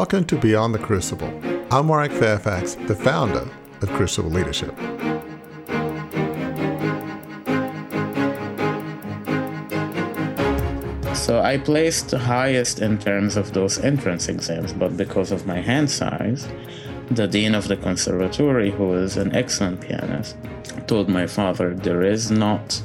Welcome to Beyond the Crucible. I'm Warwick Fairfax, the founder of Crucible Leadership. So I placed highest in terms of those entrance exams, but because of my hand size, the dean of the conservatory, who is an excellent pianist, told my father there is not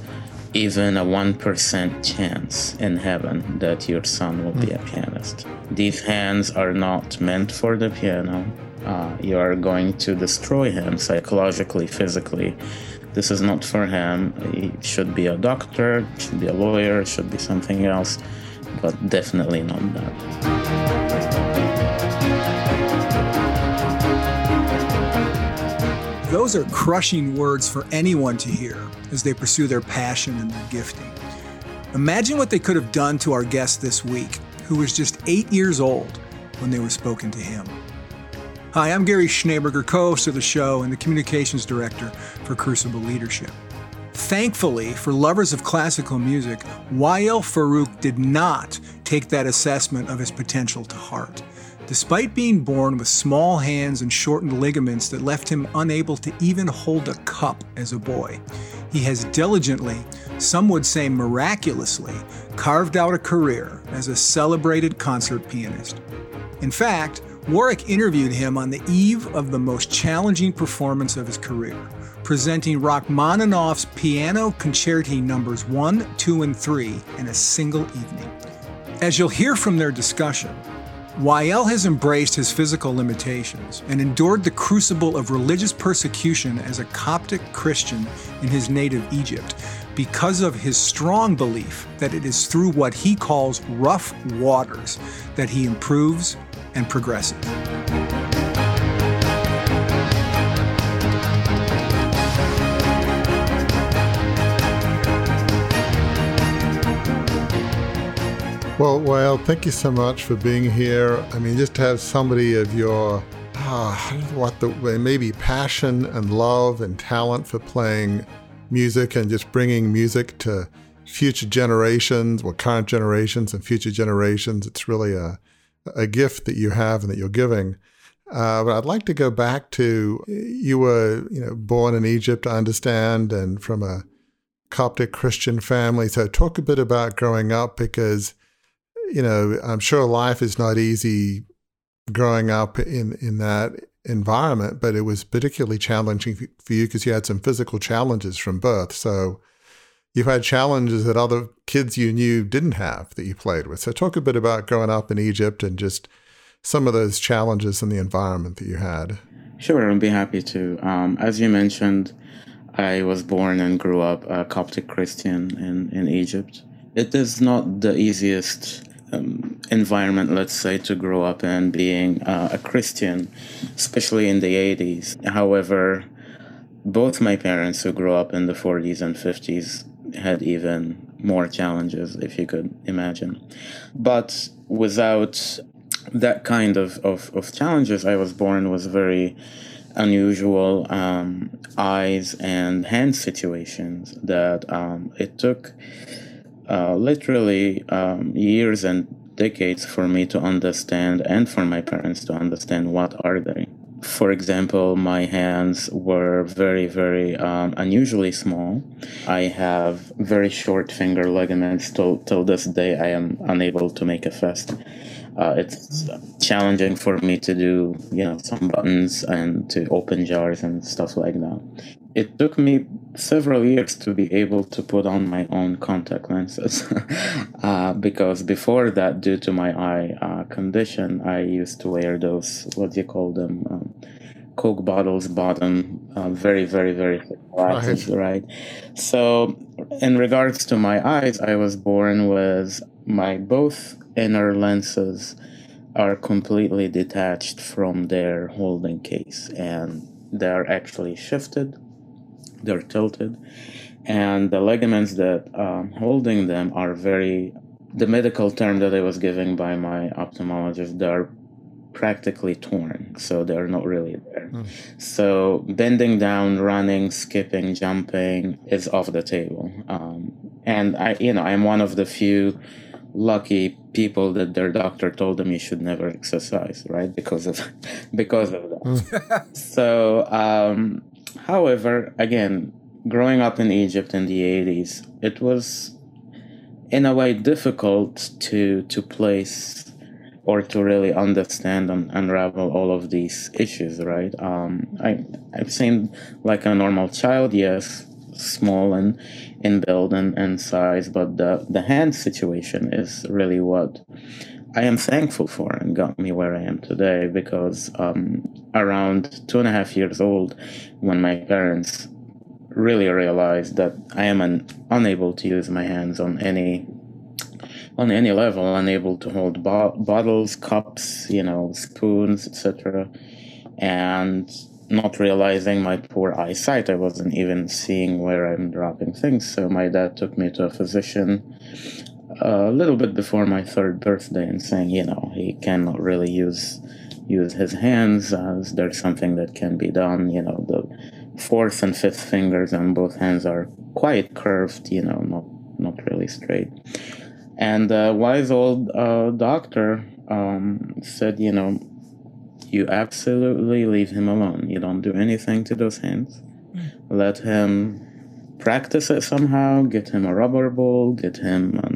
even a 1% chance in heaven that your son will be a pianist. These hands are not meant for the piano. Uh, you are going to destroy him psychologically, physically. This is not for him. He should be a doctor, should be a lawyer, should be something else, but definitely not that. Those are crushing words for anyone to hear as they pursue their passion and their gifting. Imagine what they could have done to our guest this week, who was just eight years old when they were spoken to him. Hi, I'm Gary Schneeberger, co host of the show and the communications director for Crucible Leadership. Thankfully, for lovers of classical music, Wael Farouk did not take that assessment of his potential to heart. Despite being born with small hands and shortened ligaments that left him unable to even hold a cup as a boy, he has diligently, some would say miraculously, carved out a career as a celebrated concert pianist. In fact, Warwick interviewed him on the eve of the most challenging performance of his career, presenting Rachmaninoff's Piano Concerti numbers 1, 2, and 3 in a single evening. As you'll hear from their discussion, Wael has embraced his physical limitations and endured the crucible of religious persecution as a Coptic Christian in his native Egypt because of his strong belief that it is through what he calls rough waters that he improves and progresses. Well, thank you so much for being here. I mean, just to have somebody of your, uh, what the maybe passion and love and talent for playing music and just bringing music to future generations, well, current generations and future generations. It's really a, a gift that you have and that you're giving. Uh, but I'd like to go back to you were, you know, born in Egypt, I understand, and from a Coptic Christian family. So talk a bit about growing up because you know, I'm sure life is not easy growing up in, in that environment, but it was particularly challenging for you because you had some physical challenges from birth. So you've had challenges that other kids you knew didn't have that you played with. So talk a bit about growing up in Egypt and just some of those challenges in the environment that you had. Sure, I'd be happy to. Um, as you mentioned, I was born and grew up a Coptic Christian in, in Egypt. It is not the easiest um, environment, let's say, to grow up in being uh, a Christian, especially in the 80s. However, both my parents, who grew up in the 40s and 50s, had even more challenges, if you could imagine. But without that kind of, of, of challenges, I was born with very unusual um, eyes and hand situations that um, it took uh, literally um, years and decades for me to understand and for my parents to understand what are they. For example my hands were very very um, unusually small. I have very short finger ligaments till, till this day i am unable to make a fist uh, it's challenging for me to do you know some buttons and to open jars and stuff like that it took me several years to be able to put on my own contact lenses uh, because before that due to my eye uh, condition i used to wear those what do you call them um, coke bottles bottom uh, very very very glasses right. right so in regards to my eyes i was born with my both inner lenses are completely detached from their holding case and they're actually shifted they're tilted, and the ligaments that um, holding them are very. The medical term that I was given by my ophthalmologist, they're practically torn, so they're not really there. Mm. So bending down, running, skipping, jumping is off the table. Um, and I, you know, I'm one of the few lucky people that their doctor told them you should never exercise, right? Because of because of that. Mm. so, um, however, again, growing up in Egypt in the 80s, it was in a way difficult to to place or to really understand and unravel all of these issues, right? Um, I I've seen like a normal child, yes, small and in build and, and size, but the the hand situation is really what I am thankful for and got me where I am today because um, around two and a half years old, when my parents really realized that I am an, unable to use my hands on any on any level, unable to hold bo- bottles, cups, you know, spoons, etc., and not realizing my poor eyesight. I wasn't even seeing where I'm dropping things. So my dad took me to a physician a little bit before my third birthday and saying, you know, he cannot really use use his hands. As there's something that can be done. You know, the fourth and fifth fingers on both hands are quite curved. You know, not not really straight. And a wise old uh, doctor um, said, you know, you absolutely leave him alone. You don't do anything to those hands. Mm. Let him practice it somehow. Get him a rubber ball. Get him, um,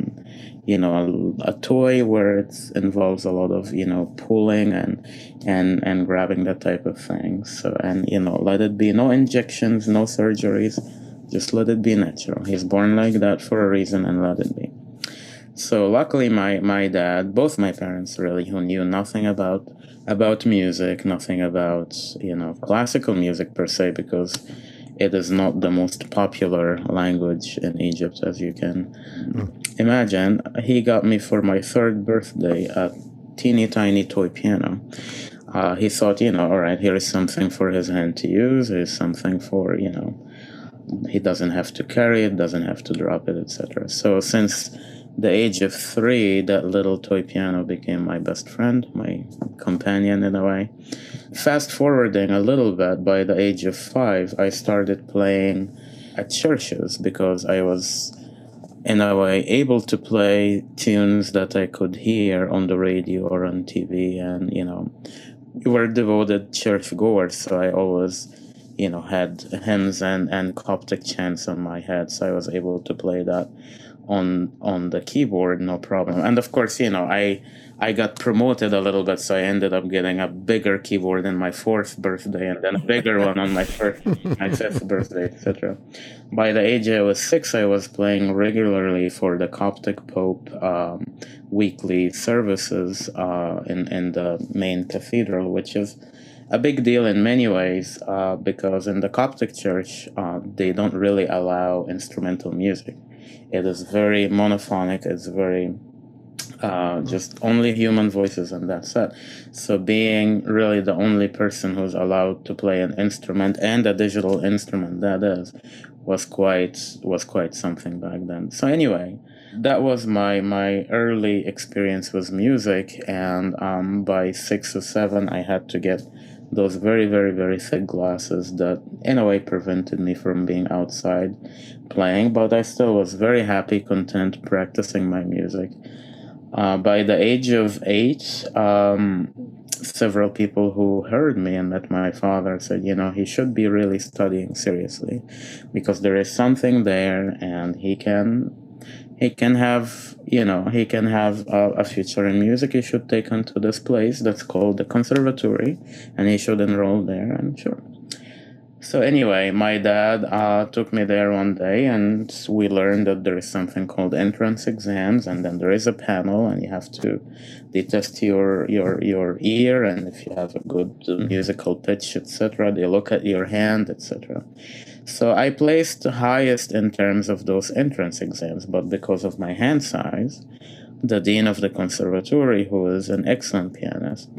you know, a, a, toy where it involves a lot of you know pulling and and and grabbing that type of thing. So and you know, let it be no injections, no surgeries. Just let it be natural. He's born like that for a reason, and let it be. So luckily, my my dad, both my parents really, who knew nothing about about music, nothing about you know classical music per se, because it is not the most popular language in Egypt, as you can mm. imagine. He got me for my third birthday a teeny tiny toy piano. Uh, he thought, you know, all right, here is something for his hand to use. Here's something for, you know, he doesn't have to carry it, doesn't have to drop it, etc. So since the age of three, that little toy piano became my best friend, my companion in a way. Fast forwarding a little bit, by the age of five, I started playing at churches because I was, in a way, able to play tunes that I could hear on the radio or on TV. And, you know, we were devoted church goers, so I always you know had hymns and and coptic chants on my head so i was able to play that on on the keyboard no problem and of course you know i i got promoted a little bit so i ended up getting a bigger keyboard in my fourth birthday and then a bigger one on my first my fifth birthday etc by the age i was six i was playing regularly for the coptic pope um, weekly services uh, in in the main cathedral which is a big deal in many ways uh, because in the Coptic church, uh, they don't really allow instrumental music. It is very monophonic. It's very uh, just only human voices and that's it. So being really the only person who's allowed to play an instrument and a digital instrument that is was quite was quite something back then. So anyway, that was my my early experience with music, and um, by six or seven, I had to get those very, very, very thick glasses that, in a way, prevented me from being outside playing, but I still was very happy, content practicing my music. Uh, by the age of eight, um, several people who heard me and met my father said, you know, he should be really studying seriously because there is something there and he can he can have you know he can have a, a, future in music he should take him to this place that's called the conservatory and he should enroll there and sure so anyway my dad uh, took me there one day and we learned that there is something called entrance exams and then there is a panel and you have to they test your your your ear and if you have a good musical pitch etc they look at your hand etc so I placed highest in terms of those entrance exams, but because of my hand size, the dean of the conservatory, who is an excellent pianist,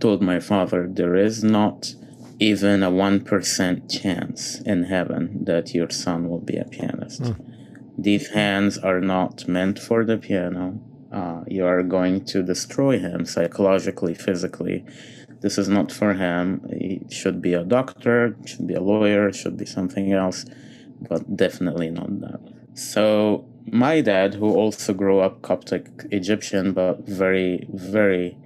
told my father there is not even a 1% chance in heaven that your son will be a pianist. Mm. These hands are not meant for the piano. Uh, you are going to destroy him psychologically, physically, this is not for him. He should be a doctor, should be a lawyer, should be something else, but definitely not that. So my dad, who also grew up Coptic Egyptian, but very, very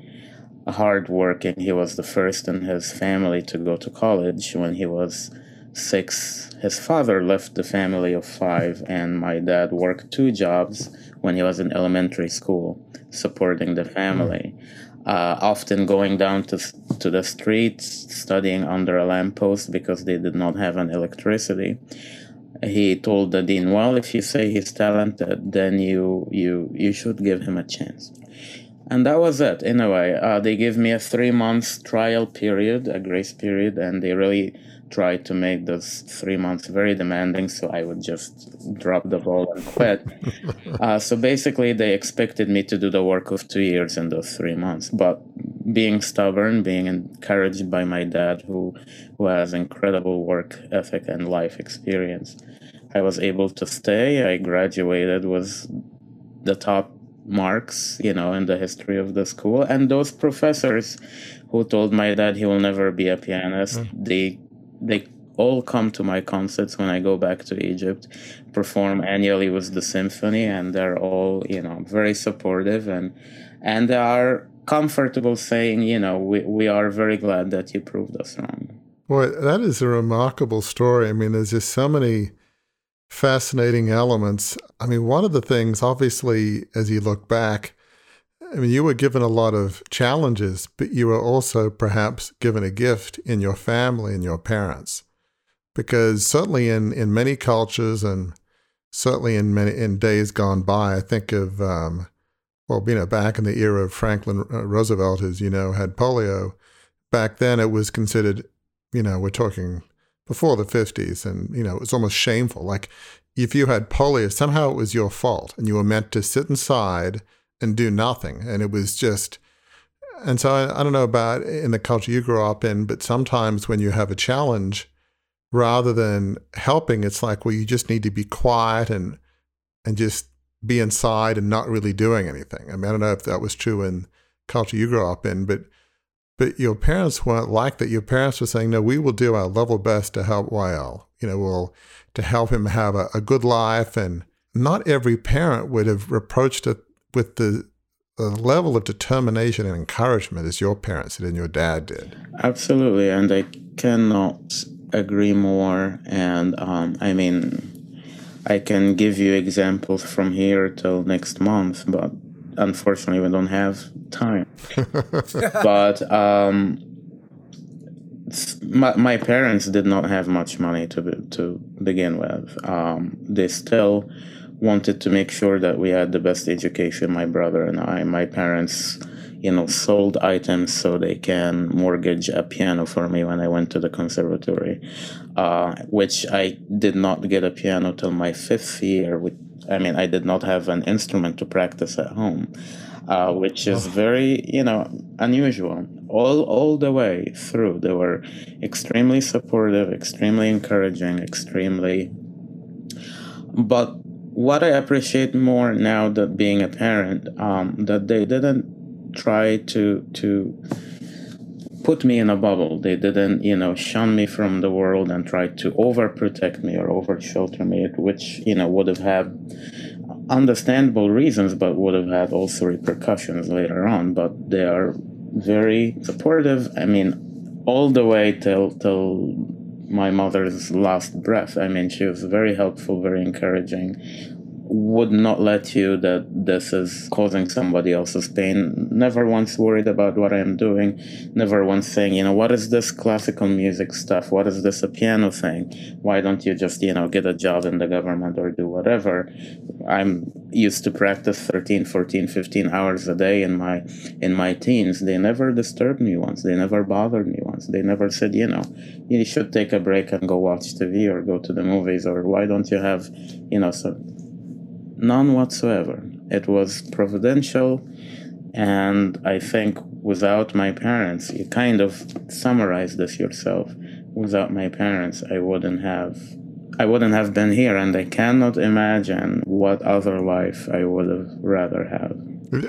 hardworking, he was the first in his family to go to college when he was six. His father left the family of five, and my dad worked two jobs when he was in elementary school, supporting the family. Uh, often going down to to the streets, studying under a lamppost because they did not have an electricity he told the dean, "Well, if you say he's talented, then you you you should give him a chance." And that was it. In a way, uh, they gave me a three months trial period, a grace period, and they really tried to make those three months very demanding. So I would just drop the ball and quit. uh, so basically, they expected me to do the work of two years in those three months. But being stubborn, being encouraged by my dad, who who has incredible work ethic and life experience, I was able to stay. I graduated with the top marks, you know, in the history of the school. And those professors who told my dad he will never be a pianist, mm. they they all come to my concerts when I go back to Egypt, perform annually with the symphony, and they're all, you know, very supportive and and they are comfortable saying, you know, we, we are very glad that you proved us wrong. Boy, that is a remarkable story. I mean, there's just so many fascinating elements. I mean, one of the things, obviously, as you look back, I mean, you were given a lot of challenges, but you were also perhaps given a gift in your family and your parents. Because certainly in, in many cultures and certainly in many in days gone by, I think of um, well, you know, back in the era of Franklin uh, Roosevelt, as you know, had polio. Back then, it was considered, you know, we're talking before the 50s. And, you know, it was almost shameful. Like if you had polio, somehow it was your fault and you were meant to sit inside and do nothing. And it was just, and so I, I don't know about in the culture you grew up in, but sometimes when you have a challenge, rather than helping, it's like, well, you just need to be quiet and, and just be inside and not really doing anything. I mean, I don't know if that was true in culture you grew up in, but but your parents weren't like that. Your parents were saying, "No, we will do our level best to help Wael. You know, we'll to help him have a, a good life." And not every parent would have approached it with the, the level of determination and encouragement as your parents did and your dad did. Absolutely, and I cannot agree more. And um, I mean, I can give you examples from here till next month, but unfortunately, we don't have time. but um, my, my parents did not have much money to to begin with. Um, they still wanted to make sure that we had the best education. My brother and I. My parents, you know, sold items so they can mortgage a piano for me when I went to the conservatory, uh, which I did not get a piano till my fifth year. With, I mean, I did not have an instrument to practice at home uh, which is very you know unusual all all the way through. They were extremely supportive extremely encouraging extremely but what i appreciate more now that being a parent um, that they didn't try to to put me in a bubble they didn't you know shun me from the world and try to overprotect me or over shelter me which you know would have had understandable reasons, but would have had also repercussions later on. But they are very supportive. I mean, all the way till till my mother's last breath. I mean, she was very helpful, very encouraging, would not let you that this is causing somebody else's pain. Never once worried about what I'm doing. Never once saying, you know, what is this classical music stuff? What is this a piano thing? Why don't you just, you know, get a job in the government or do whatever? I'm used to practice 13, 14, 15 hours a day in my in my teens. They never disturbed me once. They never bothered me once. They never said, you know, you should take a break and go watch TV or go to the movies or why don't you have, you know, some None whatsoever. It was providential, and I think without my parents, you kind of summarized this yourself. Without my parents, I wouldn't have I wouldn't have been here, and I cannot imagine what other life I would have rather have.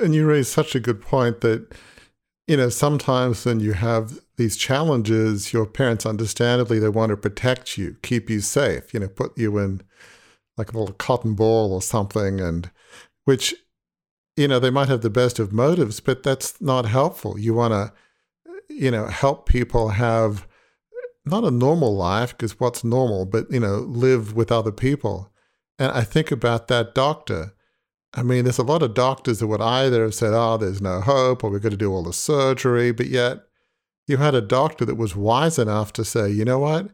And you raised such a good point that, you know, sometimes when you have these challenges, your parents, understandably, they want to protect you, keep you safe, you know, put you in like a little cotton ball or something, and which, you know, they might have the best of motives, but that's not helpful. You want to, you know, help people have not a normal life because what's normal, but, you know, live with other people. And I think about that doctor. I mean, there's a lot of doctors that would either have said, oh, there's no hope, or we're going to do all the surgery, but yet you had a doctor that was wise enough to say, you know what?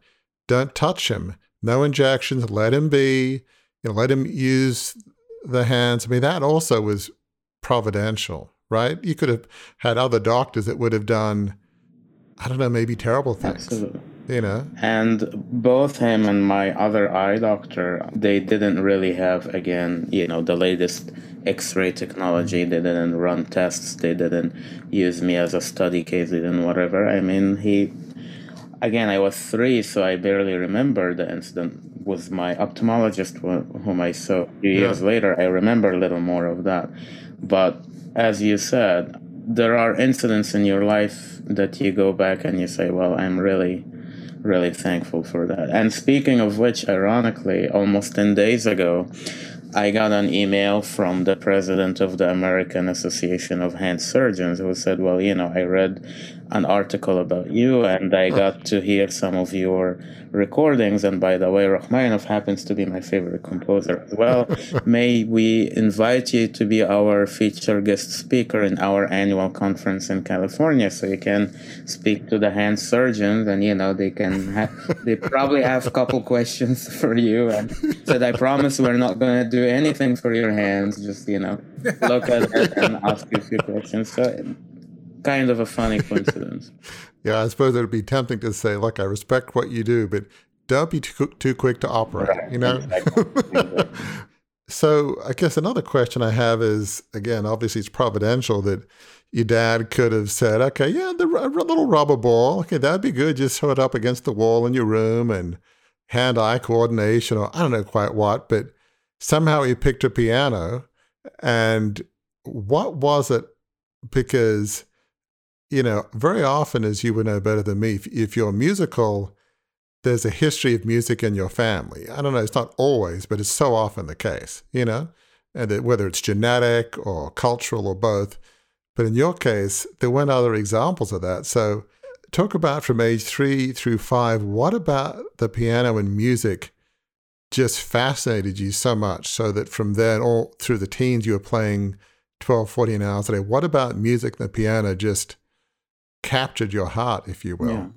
Don't touch him. No injections. Let him be. You know, let him use the hands. I mean, that also was providential, right? You could have had other doctors that would have done, I don't know, maybe terrible things. Absolutely. You know? And both him and my other eye doctor, they didn't really have, again, you know, the latest X-ray technology. They didn't run tests. They didn't use me as a study case. They didn't whatever. I mean, he. Again, I was three, so I barely remember the incident. With my ophthalmologist, whom I saw a few years yeah. later, I remember a little more of that. But as you said, there are incidents in your life that you go back and you say, "Well, I'm really." really thankful for that. And speaking of which, ironically, almost 10 days ago, I got an email from the president of the American Association of Hand Surgeons who said, Well, you know, I read an article about you and I got to hear some of your recordings. And by the way, Rachmaninoff happens to be my favorite composer as well. May we invite you to be our feature guest speaker in our annual conference in California so you can speak to the hand surgeons and, you know, they can have, they probably have a couple questions for you. And said, I promise we're not going to do anything for your hands. Just, you know, look at it and ask you a few questions. So kind of a funny coincidence. yeah, I suppose it would be tempting to say, "Look, I respect what you do, but don't be too, too quick to operate." Right. You know. so, I guess another question I have is, again, obviously it's providential that your dad could have said, "Okay, yeah, the little rubber ball, okay, that'd be good. Just throw it up against the wall in your room and hand-eye coordination, or I don't know quite what." But somehow he picked a piano, and what was it? Because you know, very often, as you would know better than me, if, if you're musical, there's a history of music in your family. I don't know, it's not always, but it's so often the case, you know, and that whether it's genetic or cultural or both. But in your case, there weren't other examples of that. So, talk about from age three through five, what about the piano and music just fascinated you so much so that from then all through the teens, you were playing 12, 14 hours a day? What about music and the piano just captured your heart, if you will? Yeah.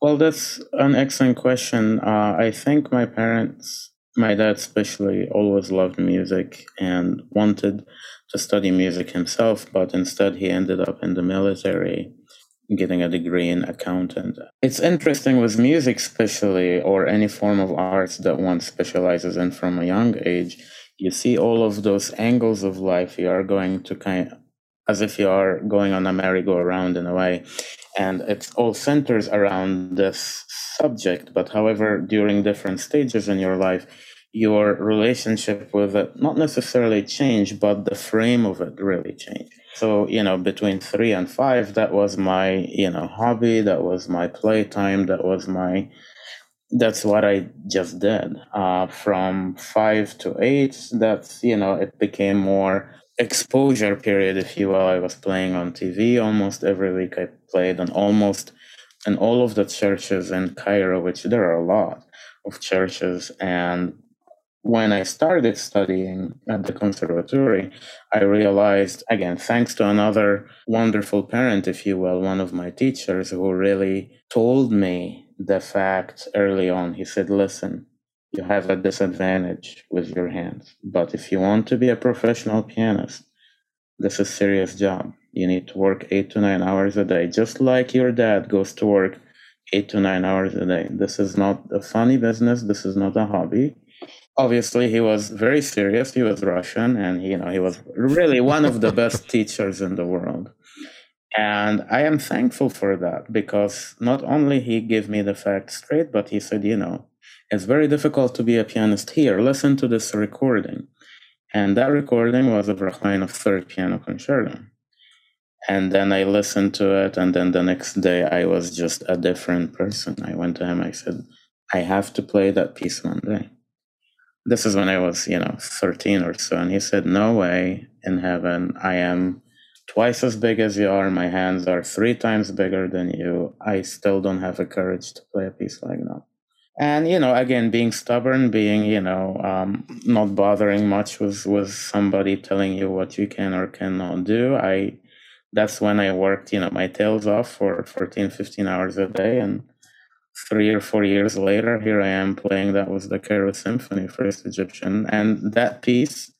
Well, that's an excellent question. Uh, I think my parents, my dad especially, always loved music and wanted to study music himself, but instead he ended up in the military getting a degree in accountant. It's interesting with music, especially, or any form of arts that one specializes in from a young age. You see all of those angles of life you are going to kind as if you are going on a merry-go-round in a way. And it all centers around this subject. But however, during different stages in your life, your relationship with it not necessarily change, but the frame of it really changed. So, you know, between three and five, that was my, you know, hobby, that was my playtime, that was my that's what I just did. Uh, from five to eight, that's, you know, it became more exposure period, if you will. I was playing on TV almost every week. I played on almost in all of the churches in Cairo, which there are a lot of churches. And when I started studying at the conservatory, I realized, again, thanks to another wonderful parent, if you will, one of my teachers who really told me the fact early on. He said, listen, you have a disadvantage with your hands. But if you want to be a professional pianist, this is a serious job. You need to work eight to nine hours a day, just like your dad goes to work eight to nine hours a day. This is not a funny business. This is not a hobby. Obviously, he was very serious. He was Russian, and you know he was really one of the best teachers in the world. And I am thankful for that because not only he gave me the facts straight, but he said, you know, it's very difficult to be a pianist here. Listen to this recording. And that recording was of Rachmaninoff's third piano concerto. And then I listened to it, and then the next day I was just a different person. I went to him, I said, I have to play that piece one day. this is when I was, you know, 13 or so. And he said, No way in heaven. I am twice as big as you are. My hands are three times bigger than you. I still don't have the courage to play a piece like that. And, you know, again, being stubborn, being, you know, um, not bothering much with, with somebody telling you what you can or cannot do. I, that's when I worked, you know, my tails off for 14, 15 hours a day. And three or four years later, here I am playing that was the Cairo Symphony, First Egyptian. And that piece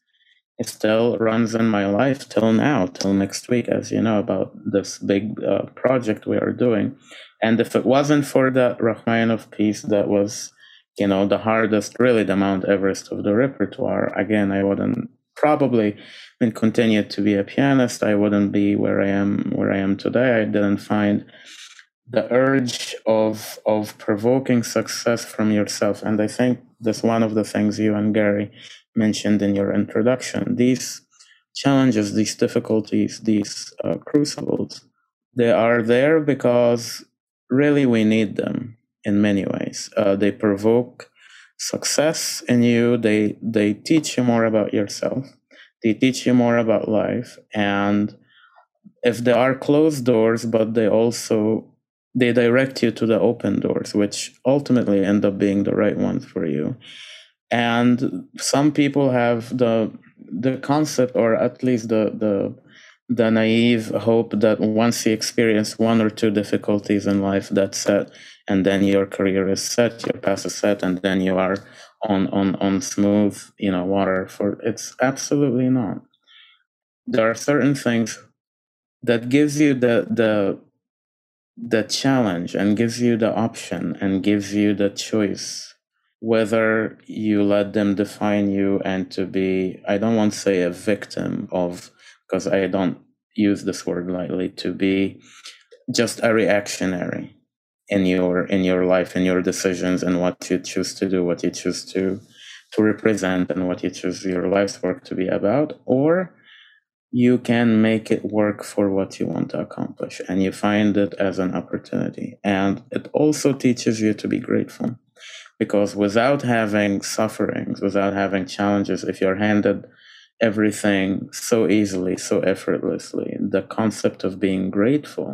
still runs in my life till now, till next week, as you know, about this big uh, project we are doing. And if it wasn't for the Rachmaninoff piece that was, you know, the hardest, really the Mount Everest of the repertoire, again, I wouldn't probably been continued to be a pianist. I wouldn't be where I am where I am today. I didn't find the urge of of provoking success from yourself. And I think that's one of the things you and Gary mentioned in your introduction. These challenges, these difficulties, these uh, crucibles, they are there because really we need them in many ways. Uh, they provoke success in you. They they teach you more about yourself. They teach you more about life. And if there are closed doors, but they also they direct you to the open doors, which ultimately end up being the right ones for you and some people have the the concept or at least the the the naive hope that once you experience one or two difficulties in life that's set and then your career is set your path is set and then you are on on on smooth you know water for it's absolutely not. There are certain things that gives you the the the challenge and gives you the option and gives you the choice whether you let them define you and to be i don't want to say a victim of because i don't use this word lightly to be just a reactionary in your in your life in your decisions and what you choose to do what you choose to to represent and what you choose your life's work to be about or you can make it work for what you want to accomplish and you find it as an opportunity. And it also teaches you to be grateful because without having sufferings, without having challenges, if you're handed everything so easily, so effortlessly, the concept of being grateful,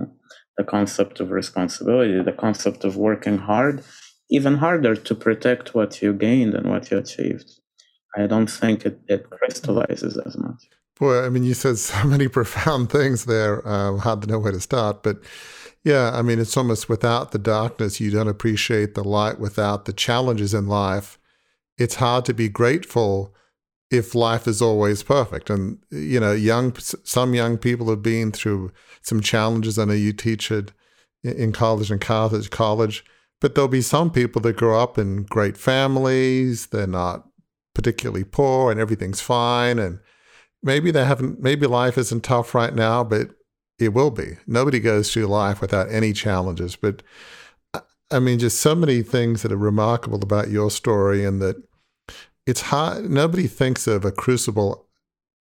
the concept of responsibility, the concept of working hard, even harder to protect what you gained and what you achieved. I don't think it, it crystallizes as much. Boy, I mean, you said so many profound things there. Uh, hard to know where to start, but yeah, I mean, it's almost without the darkness, you don't appreciate the light. Without the challenges in life, it's hard to be grateful if life is always perfect. And, you know, young, some young people have been through some challenges. I know you teach it in college and Carthage College, but there'll be some people that grow up in great families. They're not particularly poor and everything's fine. And maybe they haven't, maybe life isn't tough right now, but it will be. Nobody goes through life without any challenges. But I mean, just so many things that are remarkable about your story, and that it's hard. Nobody thinks of a crucible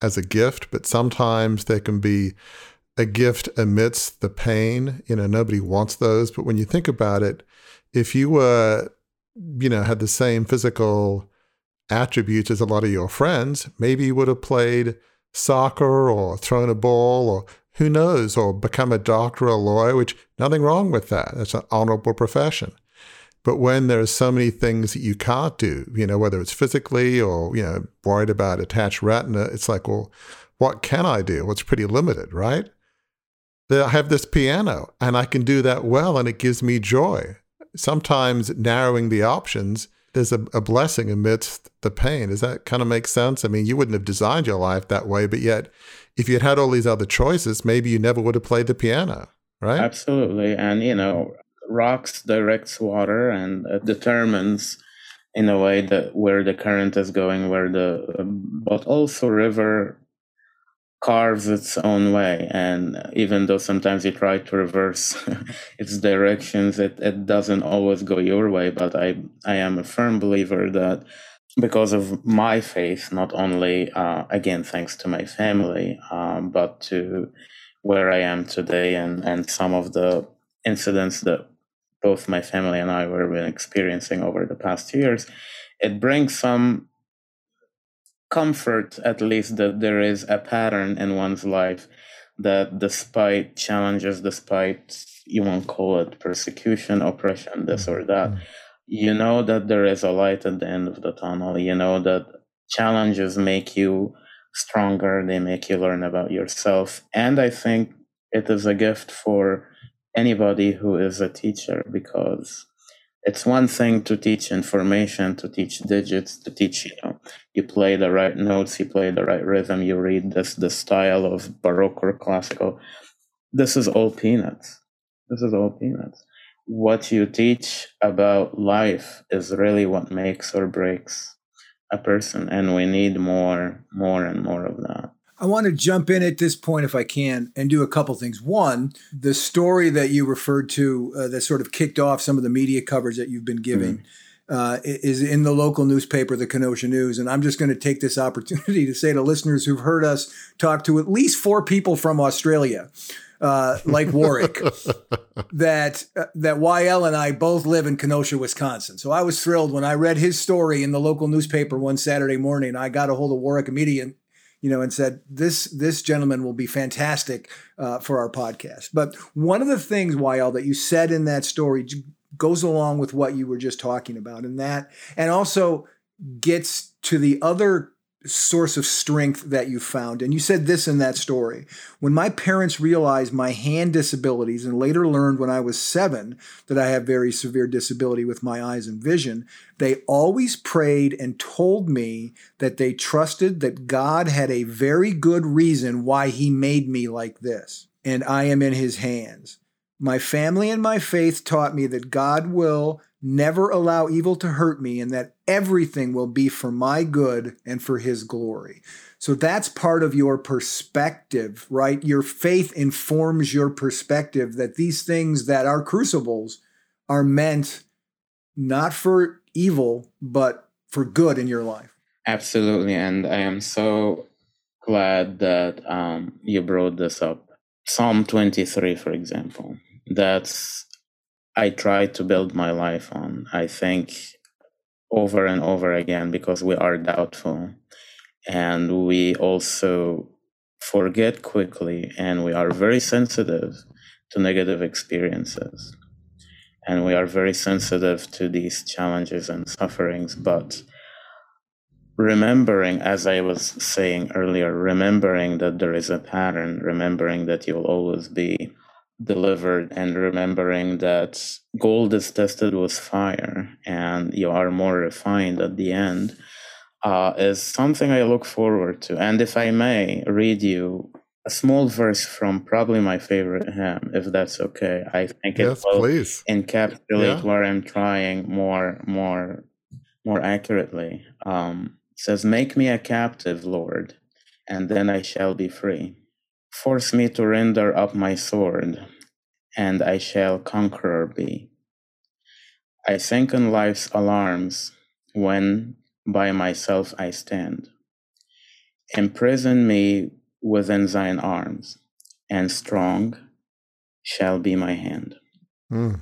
as a gift, but sometimes there can be a gift amidst the pain. You know, nobody wants those. But when you think about it, if you were, you know, had the same physical attributes as a lot of your friends, maybe you would have played soccer or thrown a ball or who knows, or become a doctor or a lawyer, which nothing wrong with that. That's an honorable profession. But when there are so many things that you can't do, you know, whether it's physically or, you know, worried about attached retina, it's like, well, what can I do? Well, it's pretty limited, right? I have this piano and I can do that well and it gives me joy. Sometimes narrowing the options, there's a, a blessing amidst the pain. Does that kind of make sense? I mean, you wouldn't have designed your life that way, but yet if you had had all these other choices, maybe you never would have played the piano, right? Absolutely. And, you know, rocks directs water and it determines in a way that where the current is going, where the, um, but also river carves its own way. And even though sometimes you try to reverse its directions, it, it doesn't always go your way. But I, I am a firm believer that because of my faith, not only, uh, again, thanks to my family, um, but to where I am today and, and some of the incidents that both my family and I were been experiencing over the past years, it brings some comfort at least that there is a pattern in one's life that despite challenges, despite you won't call it persecution, oppression, this or that, mm-hmm. you know that there is a light at the end of the tunnel. You know that challenges make you stronger, they make you learn about yourself. And I think it is a gift for anybody who is a teacher because it's one thing to teach information, to teach digits, to teach, you know, you play the right notes, you play the right rhythm, you read this the style of Baroque or classical. This is all peanuts. This is all peanuts. What you teach about life is really what makes or breaks a person, and we need more, more and more of that. I want to jump in at this point, if I can, and do a couple things. One, the story that you referred to uh, that sort of kicked off some of the media coverage that you've been giving. Mm-hmm. Uh, is in the local newspaper, the Kenosha News. And I'm just going to take this opportunity to say to listeners who've heard us talk to at least four people from Australia, uh, like Warwick, that uh, that Wael and I both live in Kenosha, Wisconsin. So I was thrilled when I read his story in the local newspaper one Saturday morning. I got a hold of Warwick immediately you know, and said this this gentleman will be fantastic uh, for our podcast. But one of the things, Wael, that you said in that story goes along with what you were just talking about, and that, and also gets to the other source of strength that you found. And you said this in that story. When my parents realized my hand disabilities and later learned when I was seven that I have very severe disability with my eyes and vision, they always prayed and told me that they trusted that God had a very good reason why he made me like this. And I am in his hands. My family and my faith taught me that God will never allow evil to hurt me, and that everything will be for my good and for his glory. So that's part of your perspective, right? Your faith informs your perspective that these things that are crucibles are meant not for evil, but for good in your life. Absolutely. And I am so glad that um, you brought this up. Psalm 23, for example, that's I try to build my life on. I think over and over again because we are doubtful and we also forget quickly and we are very sensitive to negative experiences and we are very sensitive to these challenges and sufferings but remembering as i was saying earlier remembering that there is a pattern remembering that you will always be delivered and remembering that gold is tested with fire and you are more refined at the end uh, is something I look forward to. And if I may read you a small verse from probably my favorite hymn, if that's okay, I think yes, it will please. encapsulate yeah. where I'm trying more, more, more accurately. Um, says, "Make me a captive, Lord, and then I shall be free." Force me to render up my sword, and I shall conqueror be. I sink in life's alarms when by myself I stand. Imprison me within thine arms, and strong shall be my hand. Mm.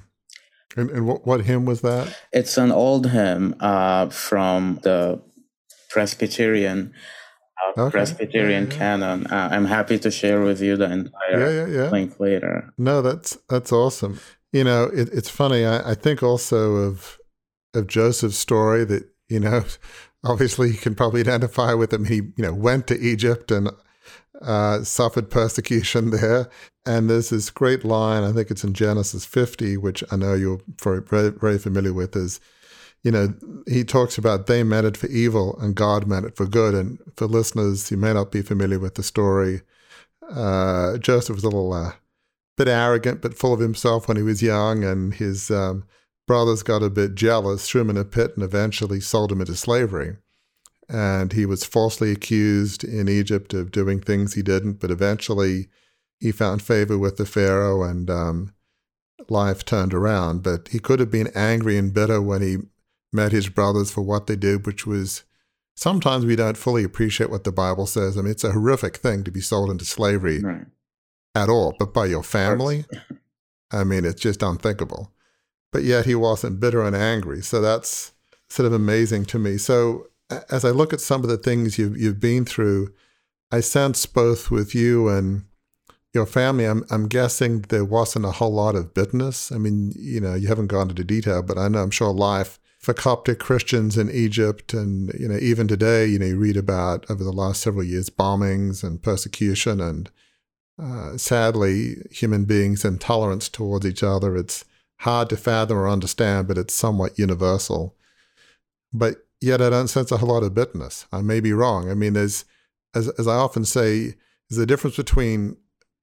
And, and what, what, hymn was that? It's an old hymn uh, from the Presbyterian okay. Presbyterian yeah, yeah. canon. Uh, I'm happy to share with you the entire yeah, link later. No, that's that's awesome. You know, it, it's funny. I, I think also of of Joseph's story that you know, obviously you can probably identify with him. He you know went to Egypt and uh, suffered persecution there. And there's this great line, I think it's in Genesis 50, which I know you're very, very familiar with, is you know, he talks about they meant it for evil and God meant it for good. And for listeners who may not be familiar with the story, uh, Joseph was a little uh, bit arrogant, but full of himself when he was young, and his um, brothers got a bit jealous, threw him in a pit, and eventually sold him into slavery. And he was falsely accused in Egypt of doing things he didn't, but eventually he found favor with the Pharaoh and um, life turned around. But he could have been angry and bitter when he met his brothers for what they did, which was sometimes we don't fully appreciate what the Bible says. I mean, it's a horrific thing to be sold into slavery right. at all, but by your family, I mean, it's just unthinkable. But yet he wasn't bitter and angry. So that's sort of amazing to me. So as I look at some of the things you've you've been through, I sense both with you and your family. I'm I'm guessing there wasn't a whole lot of bitterness. I mean, you know, you haven't gone into detail, but I know I'm sure life for Coptic Christians in Egypt and you know even today, you know, you read about over the last several years bombings and persecution and uh, sadly human beings' intolerance towards each other. It's hard to fathom or understand, but it's somewhat universal. But yet I don't sense a whole lot of bitterness. I may be wrong. I mean, there's, as, as I often say, there's a difference between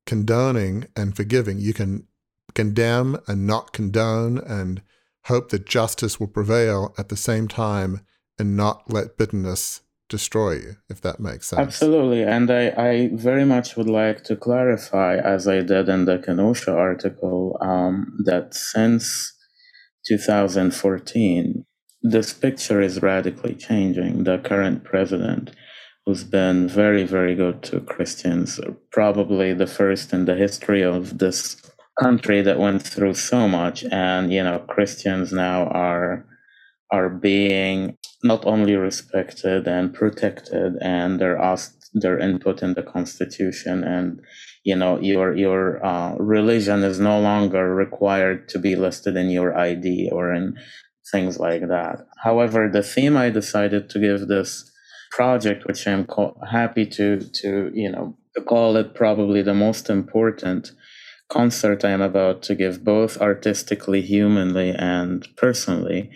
condoning and forgiving. You can condemn and not condone and hope that justice will prevail at the same time and not let bitterness destroy you, if that makes sense. Absolutely. And I, I very much would like to clarify, as I did in the Kenosha article, um, that since 2014, this picture is radically changing. The current president, who's been very, very good to Christians, probably the first in the history of this country that went through so much. And, you know, Christians now are are being not only respected and protected and they're asked their input in the constitution and you know your your uh, religion is no longer required to be listed in your id or in things like that. However, the theme I decided to give this project, which I'm co- happy to to you know call it probably the most important concert I am about to give, both artistically, humanly, and personally,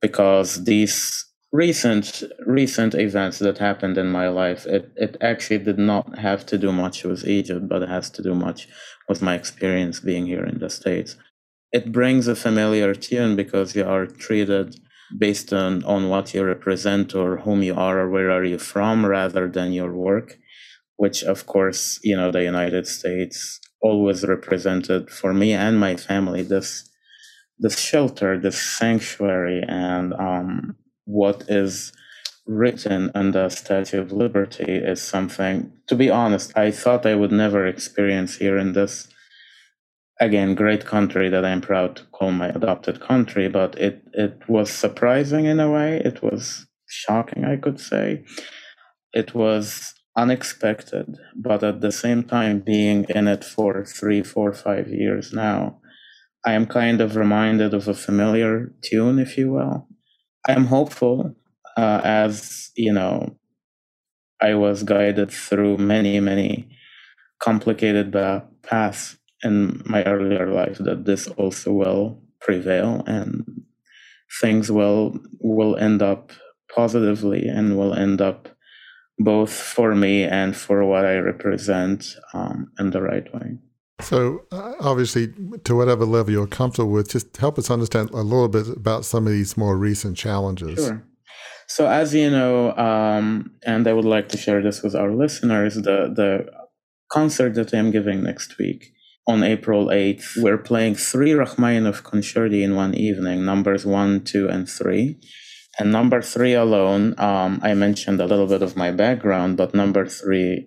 because these recent recent events that happened in my life it, it actually did not have to do much with egypt but it has to do much with my experience being here in the states. It brings a familiar tune because you are treated based on, on what you represent or whom you are or where are you from rather than your work which of course you know the united states always represented for me and my family this this shelter this sanctuary and um, what is written in the statue of liberty is something to be honest i thought i would never experience here in this again, great country that I'm proud to call my adopted country, but it, it was surprising in a way. It was shocking, I could say. It was unexpected, but at the same time, being in it for three, four, five years now, I am kind of reminded of a familiar tune, if you will. I am hopeful, uh, as you know, I was guided through many, many complicated paths in my earlier life that this also will prevail and things will will end up positively and will end up both for me and for what I represent um, in the right way. So, uh, obviously, to whatever level you're comfortable with, just help us understand a little bit about some of these more recent challenges. Sure. So, as you know, um, and I would like to share this with our listeners, the the concert that I'm giving next week on April 8th, we're playing three Rachmaninoff concerti in one evening, numbers one, two, and three. And number three alone, um, I mentioned a little bit of my background, but number three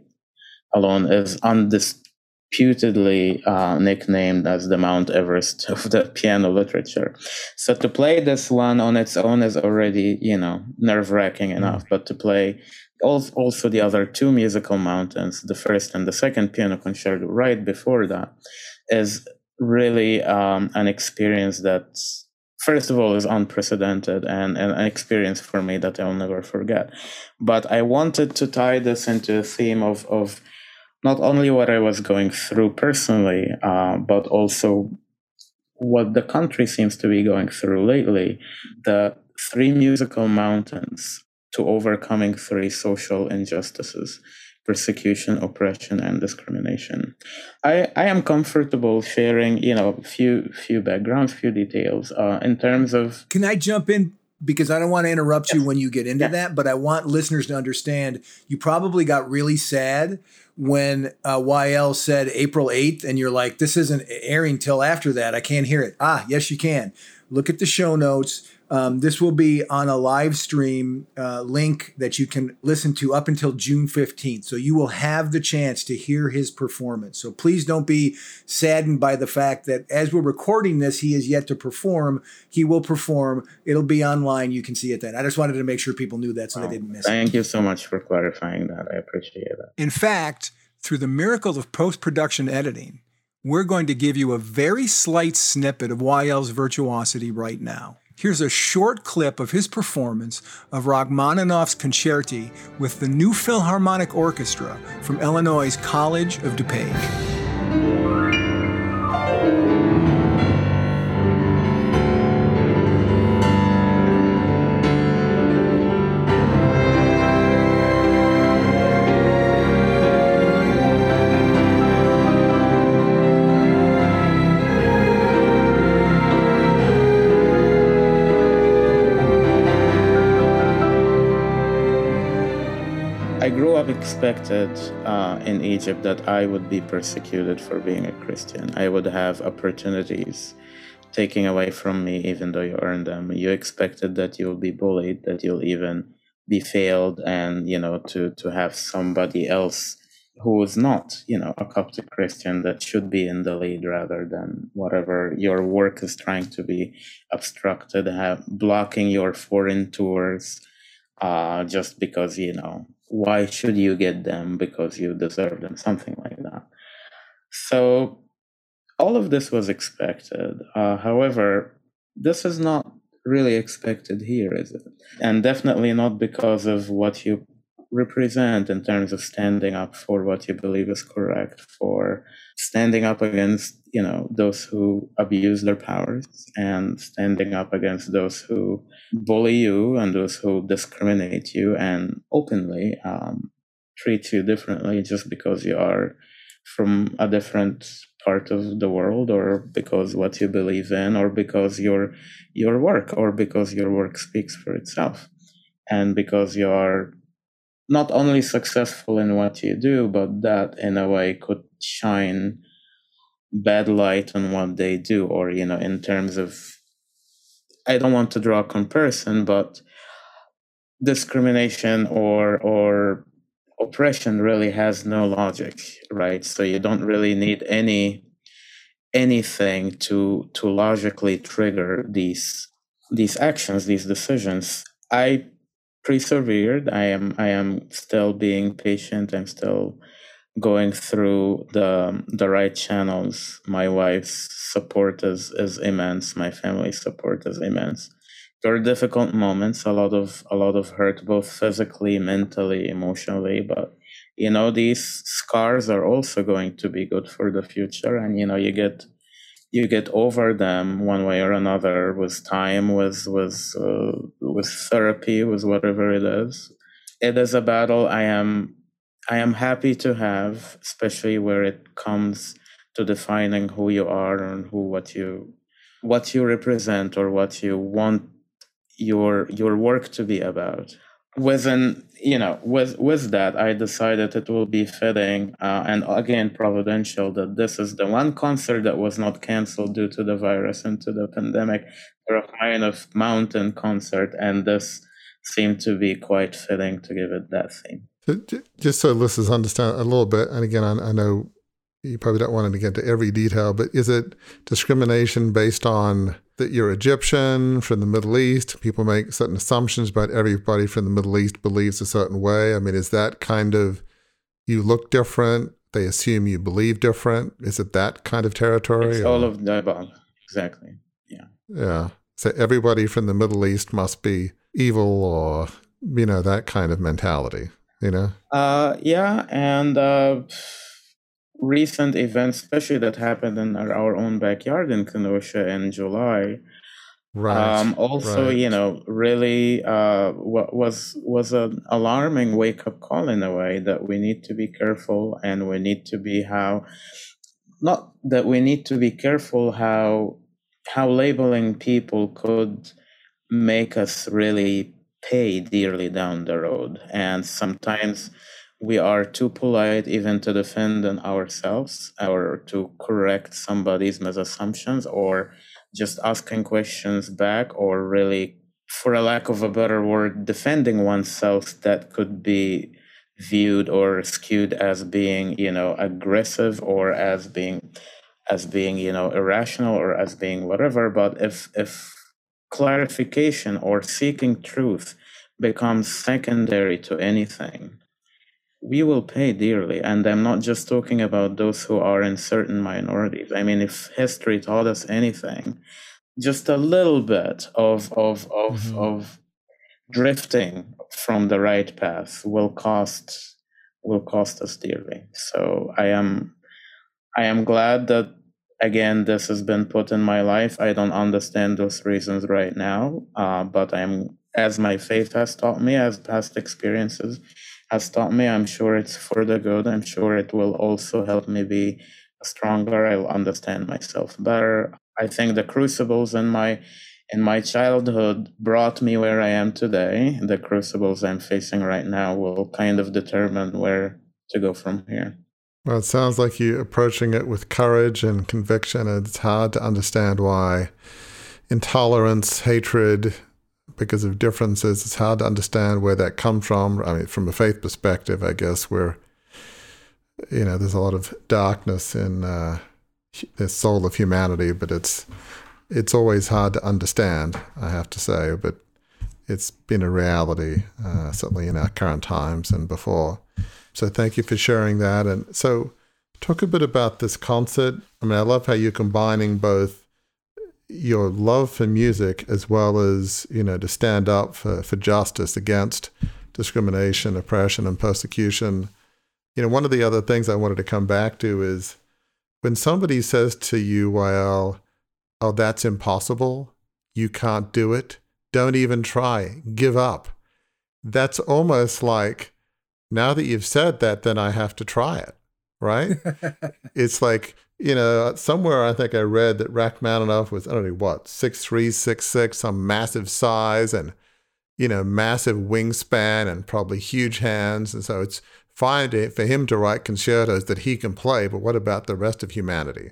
alone is undisputedly uh, nicknamed as the Mount Everest of the piano literature. So to play this one on its own is already, you know, nerve wracking enough, mm. but to play also the other two musical mountains, the first and the second piano concerto right before that, is really um, an experience that, first of all, is unprecedented and, and, an experience for me that I'll never forget. But I wanted to tie this into a theme of, of not only what I was going through personally, uh, but also what the country seems to be going through lately. The three musical mountains to overcoming three social injustices persecution oppression and discrimination. I i am comfortable sharing you know few few backgrounds few details uh, in terms of can i jump in? Because i don't want to interrupt yes. you when you get into yes. that but i want listeners to understand you probably got really sad when uh, Wael said april 8th and you're like this isn't airing till after that. I can't hear it. Ah yes you can. Look at the show notes Um, this will be on a live stream uh, link that you can listen to up until June 15th. So you will have the chance to hear his performance. So please don't be saddened by the fact that as we're recording this, he is yet to perform. He will perform. It'll be online. You can see it then. I just wanted to make sure people knew that so they didn't miss Thank it. Thank you so much for clarifying that. I appreciate that. In fact, through the miracle of post production editing, we're going to give you a very slight snippet of Wael's virtuosity right now. Here's a short clip of his performance of Rachmaninoff's Concerti with the New Philharmonic Orchestra from Illinois' College of DuPage. Expected uh, in Egypt that I would be persecuted for being a Christian. I would have opportunities taken away from me, even though you earned them. You expected that you'll be bullied, that you'll even be failed, and you know to to have somebody else who is not, you know, a Coptic Christian that should be in the lead rather than whatever your work is trying to be obstructed, have blocking your foreign tours, uh, just because you know why should you get them? Because you deserve them something like that. So all of this was expected. Uh, however this is not really expected here is it? And definitely not because of what you represent in terms of standing up for what you believe is correct for standing up against you know those who abuse their powers and standing up against those who bully you and those who discriminate you and openly um, treat you differently just because you are from a different part of the world or because what you believe in or because your your work or because your work speaks for itself. And because you are not only successful in what you do but that in a way could shine bad light on what they do or you know in terms of i don't want to draw a comparison but discrimination or or oppression really has no logic right? So you don't really need any anything to to logically trigger these these actions these decisions. I persevered i am i am still being patient i'm still going through the the right channels. My wife's support is is immense. My family's support is immense. There are difficult moments, a lot of a lot of hurt, both physically, mentally, emotionally. But you know, these scars are also going to be good for the future, and you know, you get you get over them one way or another with time, with with uh, with therapy, with whatever it is. It is a battle I am I am happy to have, especially where it comes to defining who you are and who what you what you represent or what you want your your work to be about. Within you know with with that, I decided it will be fitting uh, and again providential that this is the one concert that was not canceled due to the virus and to the pandemic. a kind of mountain concert, and this seemed to be quite fitting to give it that theme. Just so listeners understand a little bit, and again, I, I know you probably don't want to get into every detail, but is it discrimination based on that you're Egyptian from the Middle East? People make certain assumptions about everybody from the Middle East believes a certain way. I mean, is that kind of you look different? They assume you believe different. Is it that kind of territory? It's all of the above. Exactly. Yeah. Yeah. So everybody from the Middle East must be evil or, you know, that kind of mentality you know? Uh, yeah, and uh, recent events, especially that happened in our, our own backyard in Kenosha in July. Right. Um, also, right. you know, really uh, was was an alarming wake up call in a way that we need to be careful and we need to be how not that we need to be careful how how labeling people could make us really pay dearly down the road. And sometimes we are too polite even to defend ourselves or to correct somebody's misassumptions or just asking questions back or really for a lack of a better word, defending oneself that could be viewed or skewed as being, you know, aggressive or as being as being, you know, irrational or as being whatever. But if if clarification or seeking truth becomes secondary to anything, we will pay dearly. And I'm not just talking about those who are in certain minorities. I mean, if history taught us anything, just a little bit of of of mm-hmm. of drifting from the right path will cost will cost us dearly. So I am I am glad that again this has been put in my life. I don't understand those reasons right now, uh, but I'm as my faith has taught me, as past experiences has taught me. I'm sure it's for the good. I'm sure it will also help me be stronger. I'll understand myself better. I think the crucibles in my in my childhood brought me where I am today. The crucibles I'm facing right now will kind of determine where to go from here. Well, it sounds like you're approaching it with courage and conviction. It's hard to understand why intolerance, hatred, because of differences, it's hard to understand where that comes from. I mean, from a faith perspective, I guess, where, you know, there's a lot of darkness in uh, the soul of humanity, but it's it's always hard to understand, I have to say, but it's been a reality, uh, certainly in our current times and before. So thank you for sharing that. And so, talk a bit about this concert. I mean, I love how you're combining both your love for music as well as you know to stand up for, for justice against discrimination, oppression, and persecution. You know, one of the other things I wanted to come back to is when somebody says to you, "Well," oh, that's impossible. You can't do it. Don't even try. Give up. That's almost like, now that you've said that, then I have to try it, right? it's like, you know, somewhere I think I read that Rachmaninoff was, I don't know what, six three, six six, some massive size and, you know, massive wingspan and probably huge hands. And so it's fine to, for him to write concertos that he can play, but what about the rest of humanity?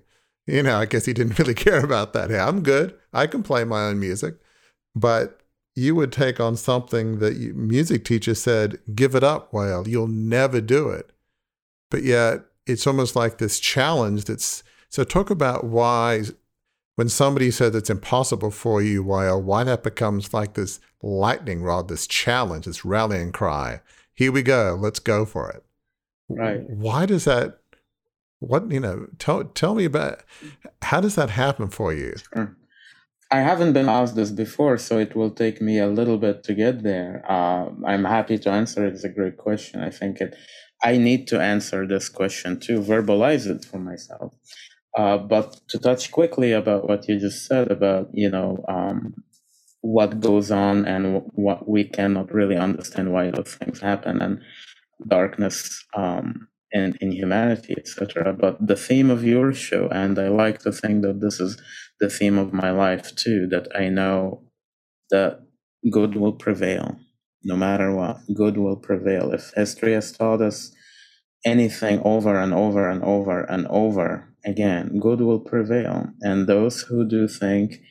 you know, I guess he didn't really care about that. Hey, I'm good. I can play my own music. But you would take on something that you, music teacher said, give it up, Wael. You'll never do it. But yet it's almost like this challenge that's so talk about why when somebody says it's impossible for you, Wael, why that becomes like this lightning rod, this challenge, this rallying cry. Here we go, let's go for it. Right. Why does that what you know? Tell tell me about how does that happen for you? Sure. I haven't been asked this before, so it will take me a little bit to get there. Uh, I'm happy to answer it. It's a great question. I think it. I need to answer this question to verbalize it for myself. Uh, but to touch quickly about what you just said about you know um, what goes on and what we cannot really understand why those things happen and darkness um, in, in humanity, etc. But the theme of your show, and I like to think that this is the theme of my life too, that I know that good will prevail no matter what. Good will prevail. If history has taught us anything over and over and over and over again, good will prevail. And those who do think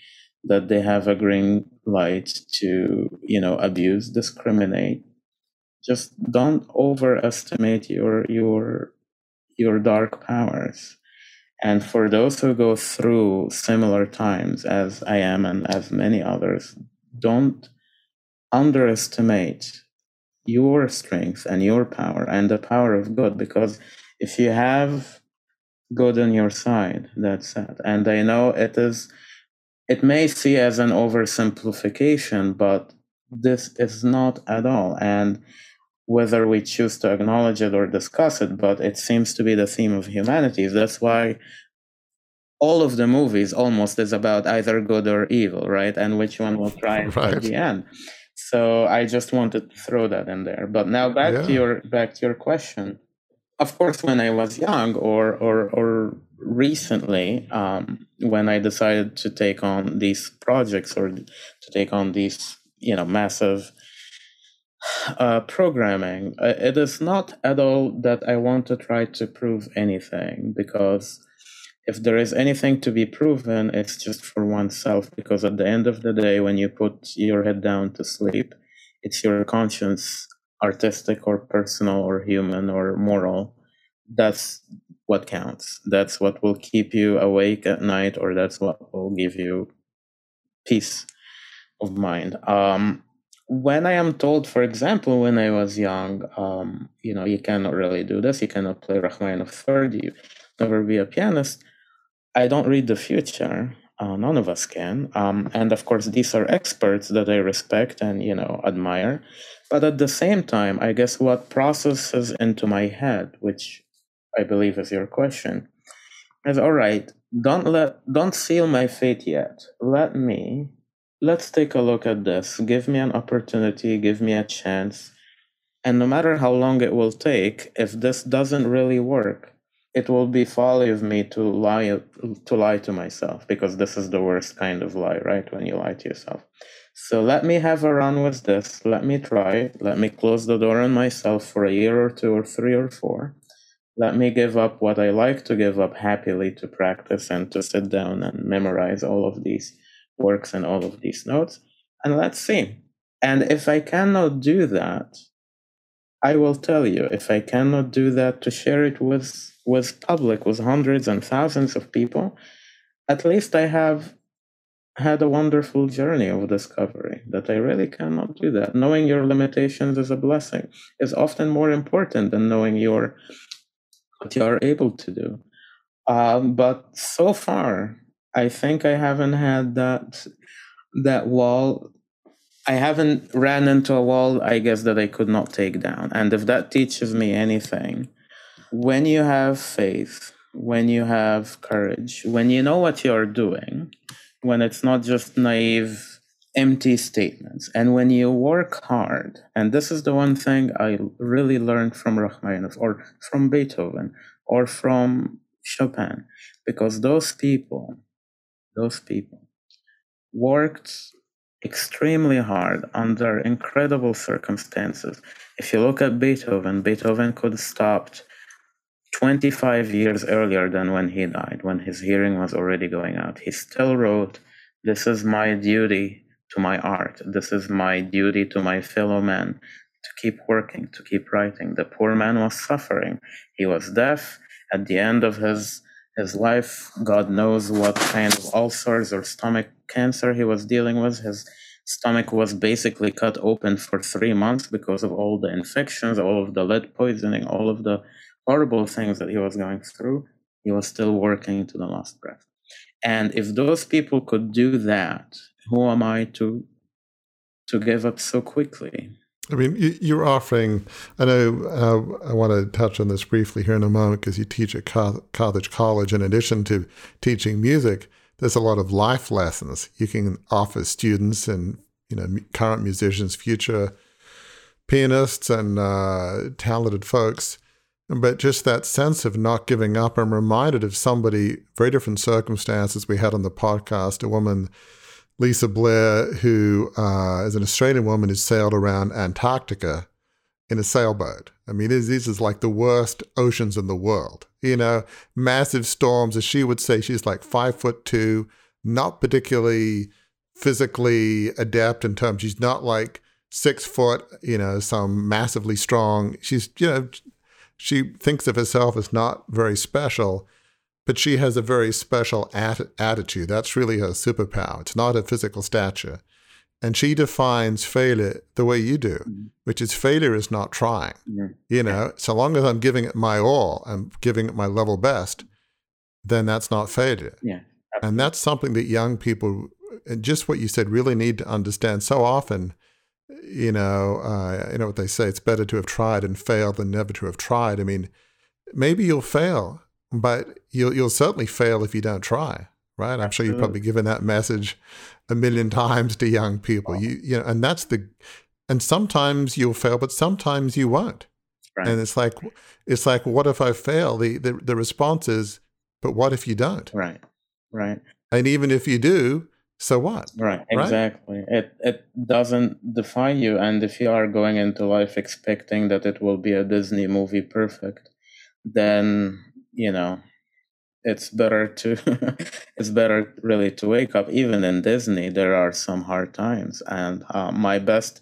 that they have a green light to, you know, abuse, discriminate, just don't overestimate your your your dark powers and for those who go through similar times as i am and as many others don't underestimate your strength and your power and the power of god because if you have god on your side that's it and i know it is it may see as an oversimplification but this is not at all and whether we choose to acknowledge it or discuss it, but it seems to be the theme of humanity. That's why all of the movies almost is about either good or evil, right? And which one will triumph right. at the end. So I just wanted to throw that in there. But now back yeah. to your back to your question. Of course, when I was young, or or or recently, um, when I decided to take on these projects or to take on these, you know, massive uh, programming. Uh, it is not at all that I want to try to prove anything because if there is anything to be proven, it's just for oneself. Because at the end of the day, when you put your head down to sleep, it's your conscience, artistic or personal or human or moral. That's what counts. That's what will keep you awake at night, or that's what will give you peace of mind. Um, when I am told, for example, when I was young, um, you know, you cannot really do this, you cannot play Rachmaninoff third, you never be a pianist. I don't read the future. Uh, none of us can. Um, and of course, these are experts that I respect and you know admire. But at the same time, I guess what processes into my head, which I believe is your question, is all right. Don't let don't seal my fate yet. Let me let's take a look at this. Give me an opportunity. Give me a chance. And no matter how long it will take, if this doesn't really work, it will be folly of me to lie to lie to myself because this is the worst kind of lie right when you lie to yourself. So let me have a run with this. Let me try. Let me close the door on myself for a year or two or three or four. Let me give up what i like to give up happily to practice and to sit down and memorize all of these works and all of these notes. And let's see. And if i cannot do that I will tell you if I cannot do that to share it with with public with hundreds and thousands of people, at least I have had a wonderful journey of discovery that I really cannot do that. Knowing your limitations is a blessing is often more important than knowing your what you are able to do. Um, but so far, I think I haven't had that that wall I haven't ran into a wall, I guess, that I could not take down. And if that teaches me anything, when you have faith, when you have courage, when you know what you're doing, when it's not just naive, empty statements, and when you work hard, and this is the one thing I really learned from Rachmaninoff or from Beethoven or from Chopin, because those people, those people worked extremely hard under incredible circumstances. If you look at Beethoven, Beethoven could have stopped 25 years earlier than when he died, when his hearing was already going out. He still wrote, This is my duty to my art. This is my duty to my fellow man to keep working, to keep writing. The poor man was suffering. He was deaf. At the end of his his life. God knows what kind of ulcers or stomach cancer he was dealing with. His stomach was basically cut open for three months because of all the infections, all of the lead poisoning, all of the horrible things that he was going through. He was still working to the last breath. And if those people could do that, who am I to to give up so quickly? I mean, you're offering. I know uh, I want to touch on this briefly here in a moment because you teach at Carthage College. In addition to teaching music, there's a lot of life lessons you can offer students and you know current musicians, future pianists, and uh, talented folks. But just that sense of not giving up. I'm reminded of somebody, very different circumstances we had on the podcast, a woman Lisa Blair, who uh, is an Australian woman who sailed around Antarctica in a sailboat. I mean, this, is like the worst oceans in the world. You know, massive storms. As she would say, she's like five foot two, not particularly physically adept in terms. She's not like six foot, you know, some massively strong. She's, you know, she thinks of herself as not very special but she has a very special at- attitude. That's really her superpower. It's not her physical stature. And she defines failure the way you do, mm-hmm. which is failure is not trying. Mm-hmm. You know, so long as I'm giving it my all, I'm giving it my level best, then that's not failure. Yeah. And that's something that young people, and just what you said, really need to understand. So often, you know, uh, you know what they say: it's better to have tried and failed than never to have tried. I mean, maybe you'll fail, but you'll you'll certainly fail if you don't try, right? I'm sure you've probably given that message a million times to young people. You you know, and that's the and sometimes you'll fail, but sometimes you won't. Right. And it's like it's like what if I fail? The, the the response is, but what if you don't? Right. Right. And even if you do, so what? Right, exactly. Right? It it doesn't define you and if you are going into life expecting that it will be a Disney movie perfect, then you know, it's better to it's better really to wake up. Even in disney there are some hard times. And uh, my best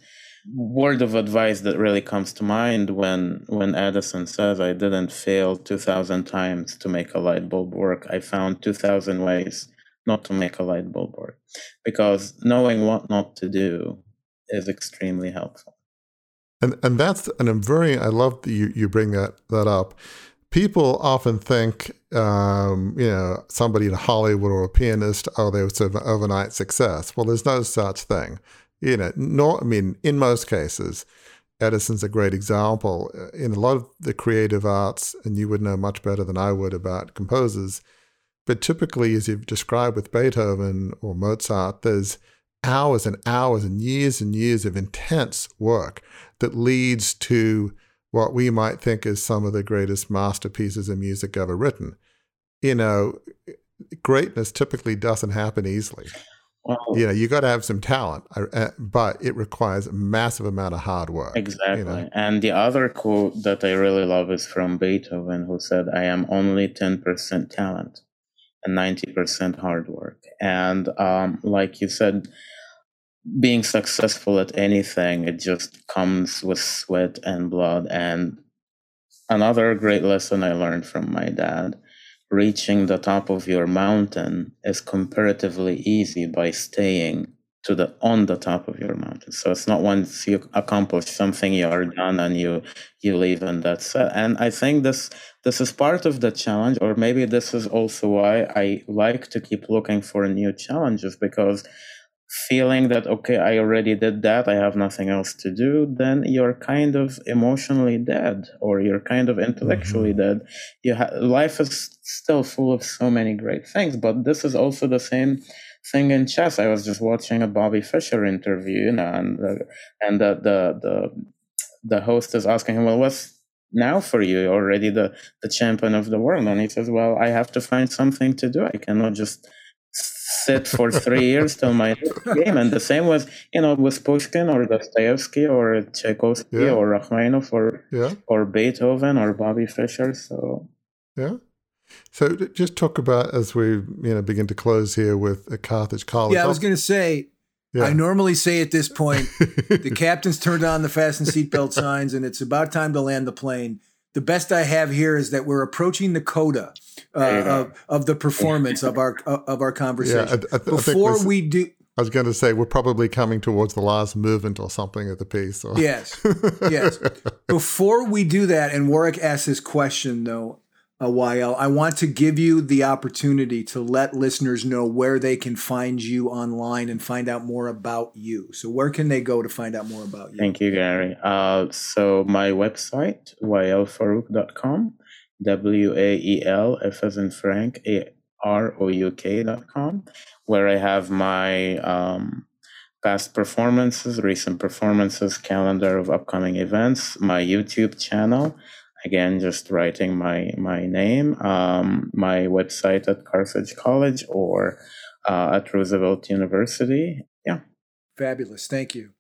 word of advice that really comes to mind when when edison says i didn't fail 2000 times to make a light bulb work i found 2000 ways not to make a light bulb work. Because knowing what not to do is extremely helpful. And and that's and i'm very i love that you you bring that that up people often think, um, you know, somebody in Hollywood or a pianist, oh, they were sort of an overnight success. Well, there's no such thing. You know, nor, I mean, in most cases, Edison's a great example. In a lot of the creative arts, and you would know much better than I would about composers, but typically, as you've described with Beethoven or Mozart, there's hours and hours and years and years of intense work that leads to what we might think is some of the greatest masterpieces of music ever written. You know, greatness typically doesn't happen easily. Well, you know, you got to have some talent, uh, uh, but it requires a massive amount of hard work. Exactly. You know? And the other quote that I really love is from Beethoven, who said, I am only 10% talent and 90% hard work. And um, like you said, being successful at anything, it just comes with sweat and blood. And another great lesson I learned from my dad reaching the top of your mountain is comparatively easy by staying to the on the top of your mountain so it's not once you accomplish something you are done and you you leave and that's it and i think this this is part of the challenge or maybe this is also why i like to keep looking for new challenges because feeling that okay i already did that i have nothing else to do then you're kind of emotionally dead or you're kind of intellectually mm-hmm. dead. You ha- life is still full of so many great things but this is also the same thing in chess. I was just watching a bobby fischer interview you know, and uh, and the, the the the host is asking him well what's now for you? Already the the champion of the world. And he says well i have to find something to do. I cannot just sit for three years till my game. And the same was, you know, with Pushkin or Dostoevsky or Tchaikovsky yeah. or Rachmaninoff or yeah. or Beethoven or Bobby Fischer. So yeah. So just talk about as we you know begin to close here with a Carthage College. Yeah, I was going to say. Yeah. I normally say at this point, the captain's turned on the fasten seatbelt signs, and it's about time to land the plane. The best I have here is that we're approaching the coda uh, of, of, the performance of our of our conversation. Yeah, I, I, Before we do, I was going to say we're probably coming towards the last movement or something of the piece. So. Yes, yes. Before we do that, and Warwick asks this question though, Wael, I want to give you the opportunity to let listeners know where they can find you online and find out more about you. So, where can they go to find out more about you? Thank you, Gary. Uh, so, my website, waelfarouk.com W A E L F as in Frank A R O U K dot com, where I have my um, past performances, recent performances, calendar of upcoming events, my YouTube channel. Again, just writing my my name, um, my website at Carthage College or uh, at Roosevelt University. Yeah. Fabulous. Thank you.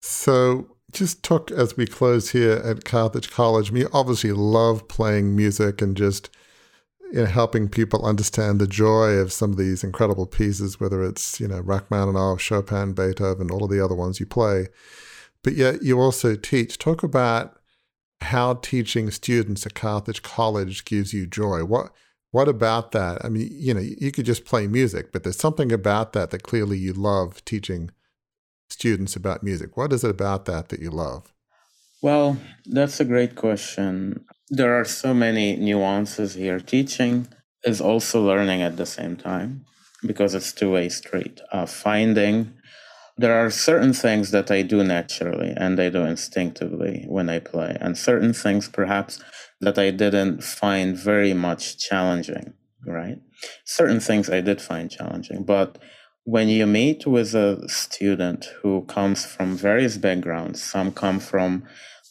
So just talk as we close here at Carthage College. We obviously love playing music and just you know, helping people understand the joy of some of these incredible pieces, whether it's you know Rachmaninoff, Chopin, Beethoven, all of the other ones you play. But yet you also teach. Talk about how teaching students at Carthage College gives you joy. What what about that? I mean, you know, you could just play music, but there's something about that that clearly you love teaching students about music? What is it about that that you love? Well, that's a great question. There are so many nuances here. Teaching is also learning at the same time because it's two-way street. Uh, finding there are certain things that I do naturally and I do instinctively when I play, and certain things perhaps that I didn't find very much challenging, right? Certain things I did find challenging, but when you meet with a student who comes from various backgrounds, some come from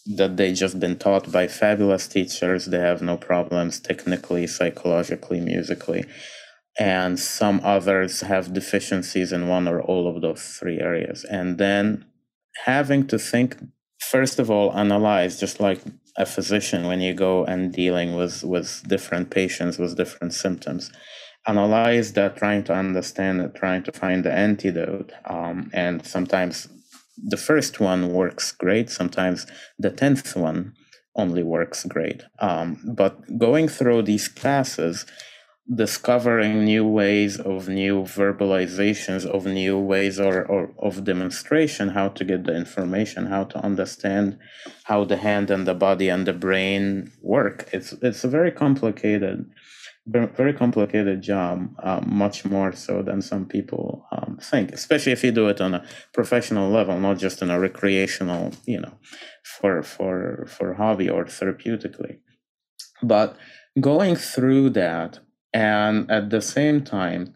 that they just been taught by fabulous teachers, they have no problems technically, psychologically, musically, and some others have deficiencies in one or all of those three areas. And then having to think, first of all, analyze, just like a physician when you go and dealing with with different patients with different symptoms analyze that trying to understand it trying to find the antidote um, and sometimes the first one works great sometimes the 10th one only works great um, but going through these classes discovering new ways of new verbalizations of new ways or, or of demonstration how to get the information how to understand how the hand and the body and the brain work. It's it's a very complicated very complicated job uh, much more so than some people um, think especially if you do it on a professional level not just on a recreational you know for for for hobby or therapeutically. But going through that and at the same time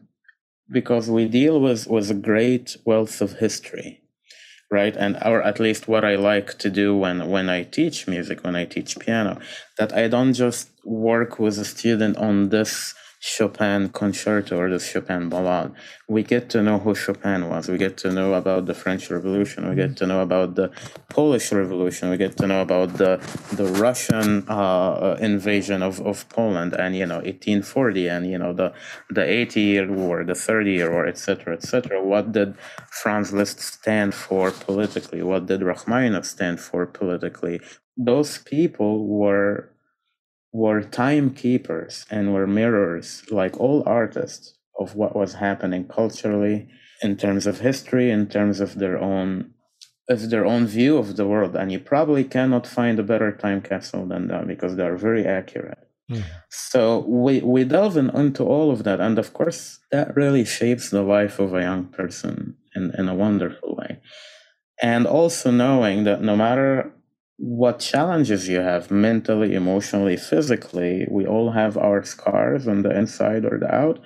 because we deal with with a great wealth of history right? And or at least what i like to do when when i teach music when i teach piano that i don't just work with a student on this Chopin concerto or the Chopin ballade. We get to know who Chopin was. We get to know about the French Revolution. We get to know about the Polish Revolution. We get to know about the the Russian uh, invasion of, of Poland and you know 1840 and you know the the 80 year war, the 30 year war, etc. etc. What did Franz Liszt stand for politically? What did Rachmaninoff stand for politically? Those people were were timekeepers and were mirrors, like all artists, of what was happening culturally in terms of history, in terms of their own of their own view of the world. And you probably cannot find a better time capsule than that because they are very accurate. Mm. So we, we delve in, into all of that. And of course, that really shapes the life of a young person in, in a wonderful way. And also knowing that no matter what challenges you have mentally, emotionally, physically. We all have our scars on the inside or the out.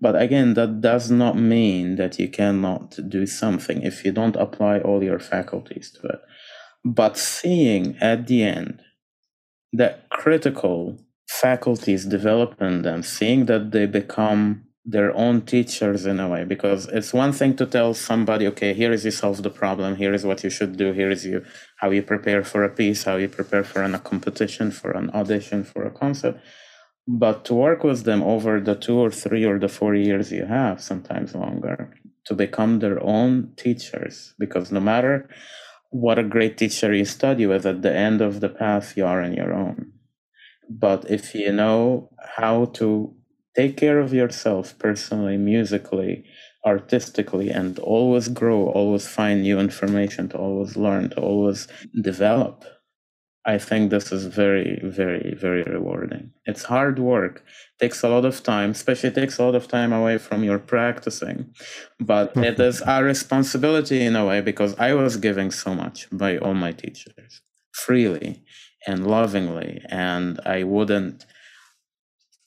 But again, that does not mean that you cannot do something if you don't apply all your faculties to it. But seeing at the end that critical faculties develop in them, seeing that they become their own teachers in a way because it's one thing to tell somebody okay here is you solve the problem here is what you should do here is you how you prepare for a piece how you prepare for an, a competition for an audition for a concert. But to work with them over the two or three or the four years you have sometimes longer to become their own teachers because no matter what a great teacher you study with at the end of the path you are on your own. But if you know how to take care of yourself personally, musically, artistically, and always grow, always find new information, to always learn, to always develop. I think this is very, very, very rewarding. It's hard work. takes a lot of time, especially takes a lot of time away from your practicing. But it is our responsibility in a way because I was giving so much by all my teachers freely and lovingly, and I wouldn't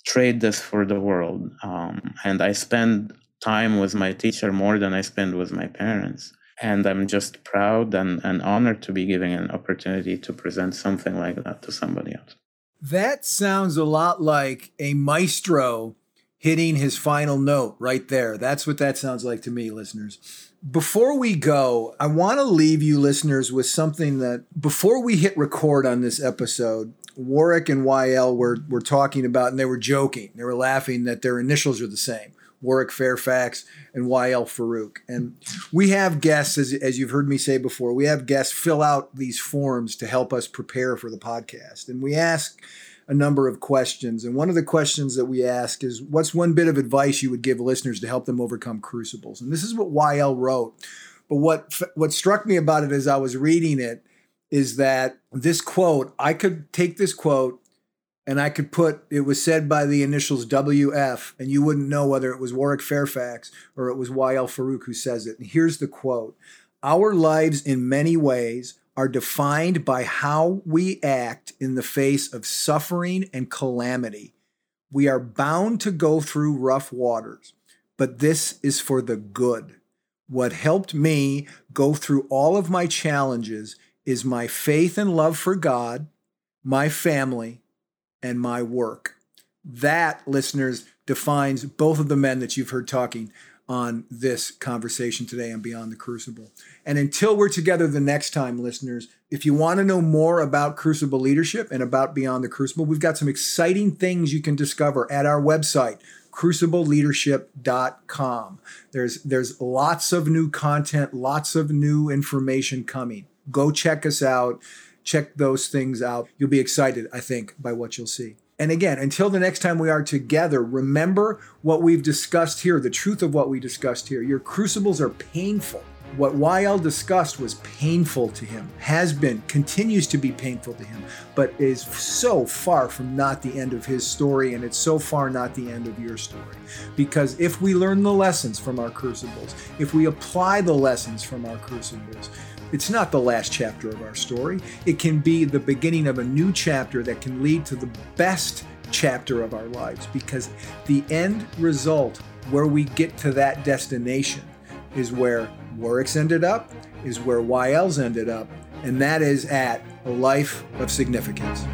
trade this for the world. Um, and I spend time with my teacher more than I spend with my parents. And I'm just proud and, and honored to be giving an opportunity to present something like that to somebody else. That sounds a lot like a maestro hitting his final note right there. That's what that sounds like to me, listeners. Before we go, I want to leave you listeners with something that before we hit record on this episode, Warwick and Wael were were talking about, and they were joking. They were laughing that their initials are the same. Warwick Fairfax and Wael Farouk. And we have guests, as, as you've heard me say before, we have guests fill out these forms to help us prepare for the podcast. And we ask a number of questions. And one of the questions that we ask is what's one bit of advice you would give listeners to help them overcome crucibles? And this is what Wael wrote. But what what struck me about it as I was reading it is that this quote, I could take this quote and I could put it was said by the initials WF, and you wouldn't know whether it was Warwick Fairfax or it was Wael Farouk who says it. And here's the quote Our lives, in many ways, are defined by how we act in the face of suffering and calamity. We are bound to go through rough waters, but this is for the good. What helped me go through all of my challenges is my faith and love for God, my family, and my work. That, listeners, defines both of the men that you've heard talking on this conversation today on Beyond the Crucible. And until we're together the next time, listeners, if you want to know more about Crucible leadership and about Beyond the Crucible, we've got some exciting things you can discover at our website, crucibleleadership.com. There's there's lots of new content, lots of new information coming. Go check us out. Check those things out. You'll be excited, I think, by what you'll see. And again, until the next time we are together, remember what we've discussed here, the truth of what we discussed here. Your crucibles are painful. What Wael discussed was painful to him, has been, continues to be painful to him, but is so far from not the end of his story, and it's so far not the end of your story. Because if we learn the lessons from our crucibles, if we apply the lessons from our crucibles, it's not the last chapter of our story. It can be the beginning of a new chapter that can lead to the best chapter of our lives because the end result, where we get to that destination, is where Warwick's ended up, is where Wael's ended up, and that is at a life of significance.